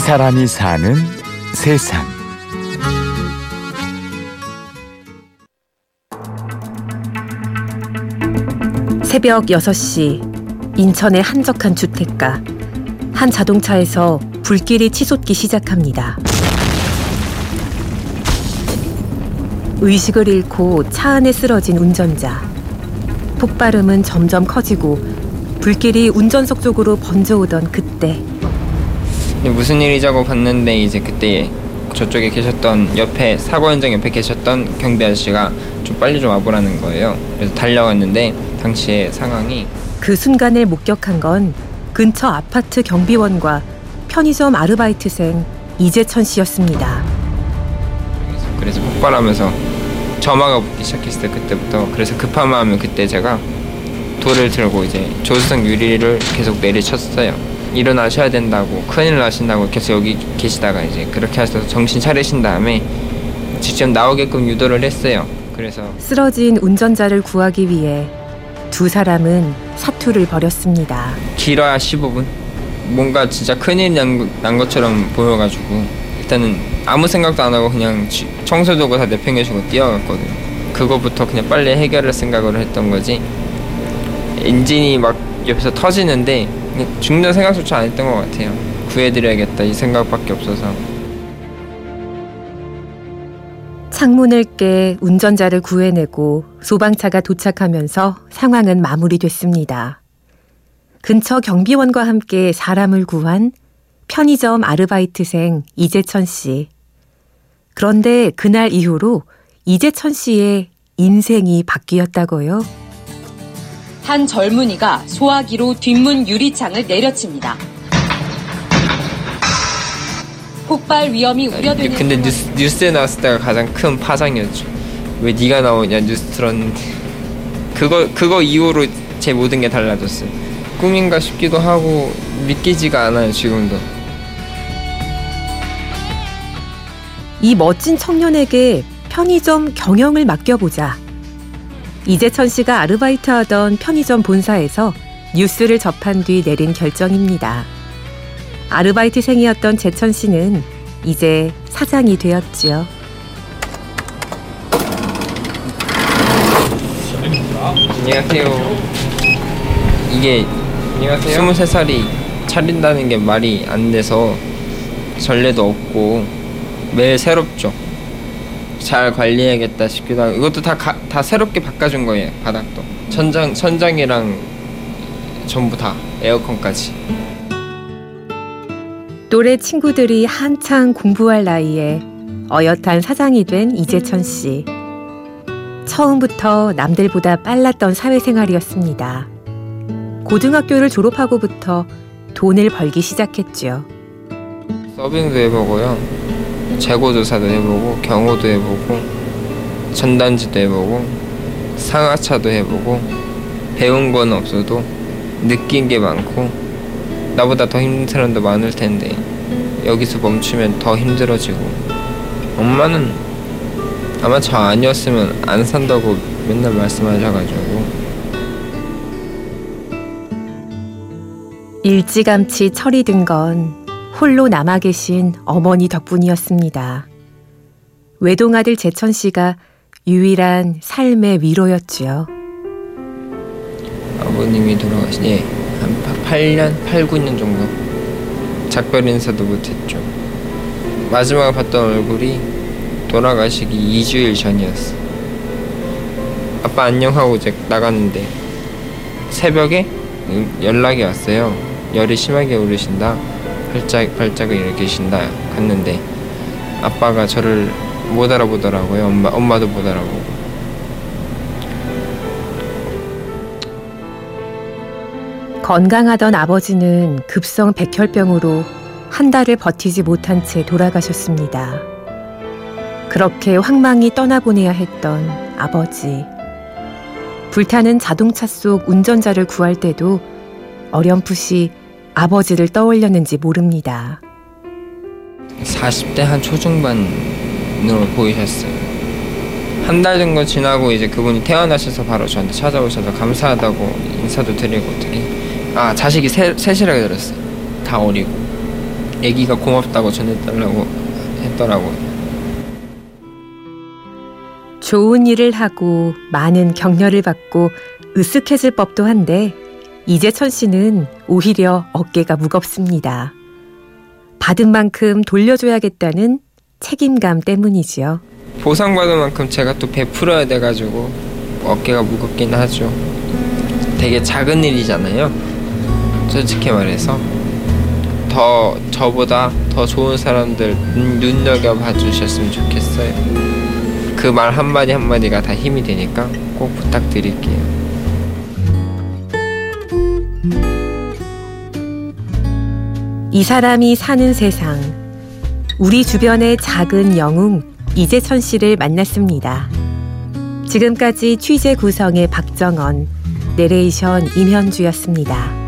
사람이 사는 세상. 새벽 6시 인천의 한적한 주택가 한 자동차에서 불길이 치솟기 시작합니다. 의식을 잃고 차 안에 쓰러진 운전자. 폭발음은 점점 커지고 불길이 운전석 쪽으로 번져오던 그때 무슨 일이자고 봤는데 이제 그때 저쪽에 계셨던 옆에 사고 현장 옆에 계셨던 경비 아저씨가 좀 빨리 좀 와보라는 거예요. 그래서 달려갔는데 당시의 상황이 그 순간을 목격한 건 근처 아파트 경비원과 편의점 아르바이트생 이재천 씨였습니다. 그래서 폭발하면서 점화가 붙기 시작했을 때 그때부터 그래서 급한 마음에 그때 제가 돌을 들고 이제 조수석 유리를 계속 내리쳤어요. 일어나셔야 된다고 큰일 나신다고 계속 여기 계시다가 이제 그렇게 하셔서 정신 차리신 다음에 직접 나오게끔 유도를 했어요. 그래서 쓰러진 운전자를 구하기 위해 두 사람은 사투를 벌였습니다. 길어야 15분. 뭔가 진짜 큰일 난, 난 것처럼 보여가지고 일단은 아무 생각도 안 하고 그냥 청소도구 다 내팽개치고 뛰어갔거든요. 그거부터 그냥 빨리 해결할 생각으로 했던 거지. 엔진이 막 옆에서 터지는데 죽는 생각조차 안 했던 것 같아요. 구해드려야겠다 이 생각밖에 없어서. 창문을 깨 운전자를 구해내고 소방차가 도착하면서 상황은 마무리됐습니다. 근처 경비원과 함께 사람을 구한 편의점 아르바이트생 이재천 씨. 그런데 그날 이후로 이재천 씨의 인생이 바뀌었다고요? 한 젊은이가 소화기로 뒷문 유리창을 내려칩니다. 폭발 위험이 우려되는 근데 뉴스, 뉴스에 나왔을 때가 가장 큰 파장이었죠. 왜 네가 나오냐 뉴스 들었는데 그거 그거 이후로 제 모든 게 달라졌어요. 꿈인가 싶기도 하고 믿기지가 않아요 지금도. 이 멋진 청년에게 편의점 경영을 맡겨보자. 이재천 씨가 아르바이트하던 편의점 본사에서 뉴스를 접한 뒤 내린 결정입니다. 아르바이트생이었던 재천 씨는 이제 사장이 되었지요. 안녕하세요. 이게 안녕하세요. 23살이 차린다는 게 말이 안 돼서 전례도 없고 매일 새롭죠. 잘 관리해야겠다 싶기도 하고 이것도 다, 가, 다 새롭게 바꿔준 거예요 바닥도. 천장 천장이랑 전부 다 에어컨까지. 또래 친구들이 한창 공부할 나이에 어엿한 사장이 된 이재천 씨. 처음부터 남들보다 빨랐던 사회생활이었습니다. 고등학교를 졸업하고부터 돈을 벌기 시작했죠. 서빙도 해보고요 재고조사도 해보고 경호도 해보고 전단지도 해보고 상하차도 해보고 배운 건 없어도 느낀 게 많고 나보다 더 힘든 사람도 많을 텐데 여기서 멈추면 더 힘들어지고. 엄마는 아마 저 아니었으면 안 산다고 맨날 말씀하셔가지고. 일찌감치 철이 든 건 홀로 남아 계신 어머니 덕분이었습니다. 외동아들 재천 씨가 유일한 삶의 위로였지요. 아버님이 돌아가신 예, 한 8년, 8, 9년 정도 작별 인사도 못했죠. 마지막 봤던 얼굴이 돌아가시기 2주일 전이었어. 아빠 안녕하고 이제 나갔는데 새벽에 연락이 왔어요. 열이 심하게 오르신다. 발작, 발작을 일으키신다 갔는데 아빠가 저를 못 알아보더라고요. 엄마, 엄마도 못 알아보고. 건강하던 아버지는 급성 백혈병으로 한 달을 버티지 못한 채 돌아가셨습니다. 그렇게 황망히 떠나보내야 했던 아버지. 불타는 자동차 속 운전자를 구할 때도 어렴풋이 아버지를 떠올렸는지 모릅니다. 40대 한 초중반으로 보이셨어요. 한 달 정도 지나고 이제 그분이 태어나셔서 바로 저한테 찾아오셔서 감사하다고 인사도 드리고 어떻게 아 자식이 세, 셋이라고 들었어요. 다 어리고 애기가 고맙다고 전해달라고 했더라고요. 좋은 일을 하고 많은 격려를 받고 으쓱해질 법도 한데 이재천 씨는 오히려 어깨가 무겁습니다. 받은 만큼 돌려줘야겠다는 책임감 때문이지요. 보상받은 만큼 제가 또 베풀어야 돼가지고 어깨가 무겁긴 하죠. 되게 작은 일이잖아요. 솔직히 말해서 더 저보다 더 좋은 사람들 눈- 눈여겨 봐 주셨으면 좋겠어요. 그 말 한마디 한마디가 다 힘이 되니까 꼭 부탁드릴게요. 이 사람이 사는 세상. 우리 주변의 작은 영웅 이재천 씨를 만났습니다. 지금까지 취재 구성의 박정원, 내레이션 임현주였습니다.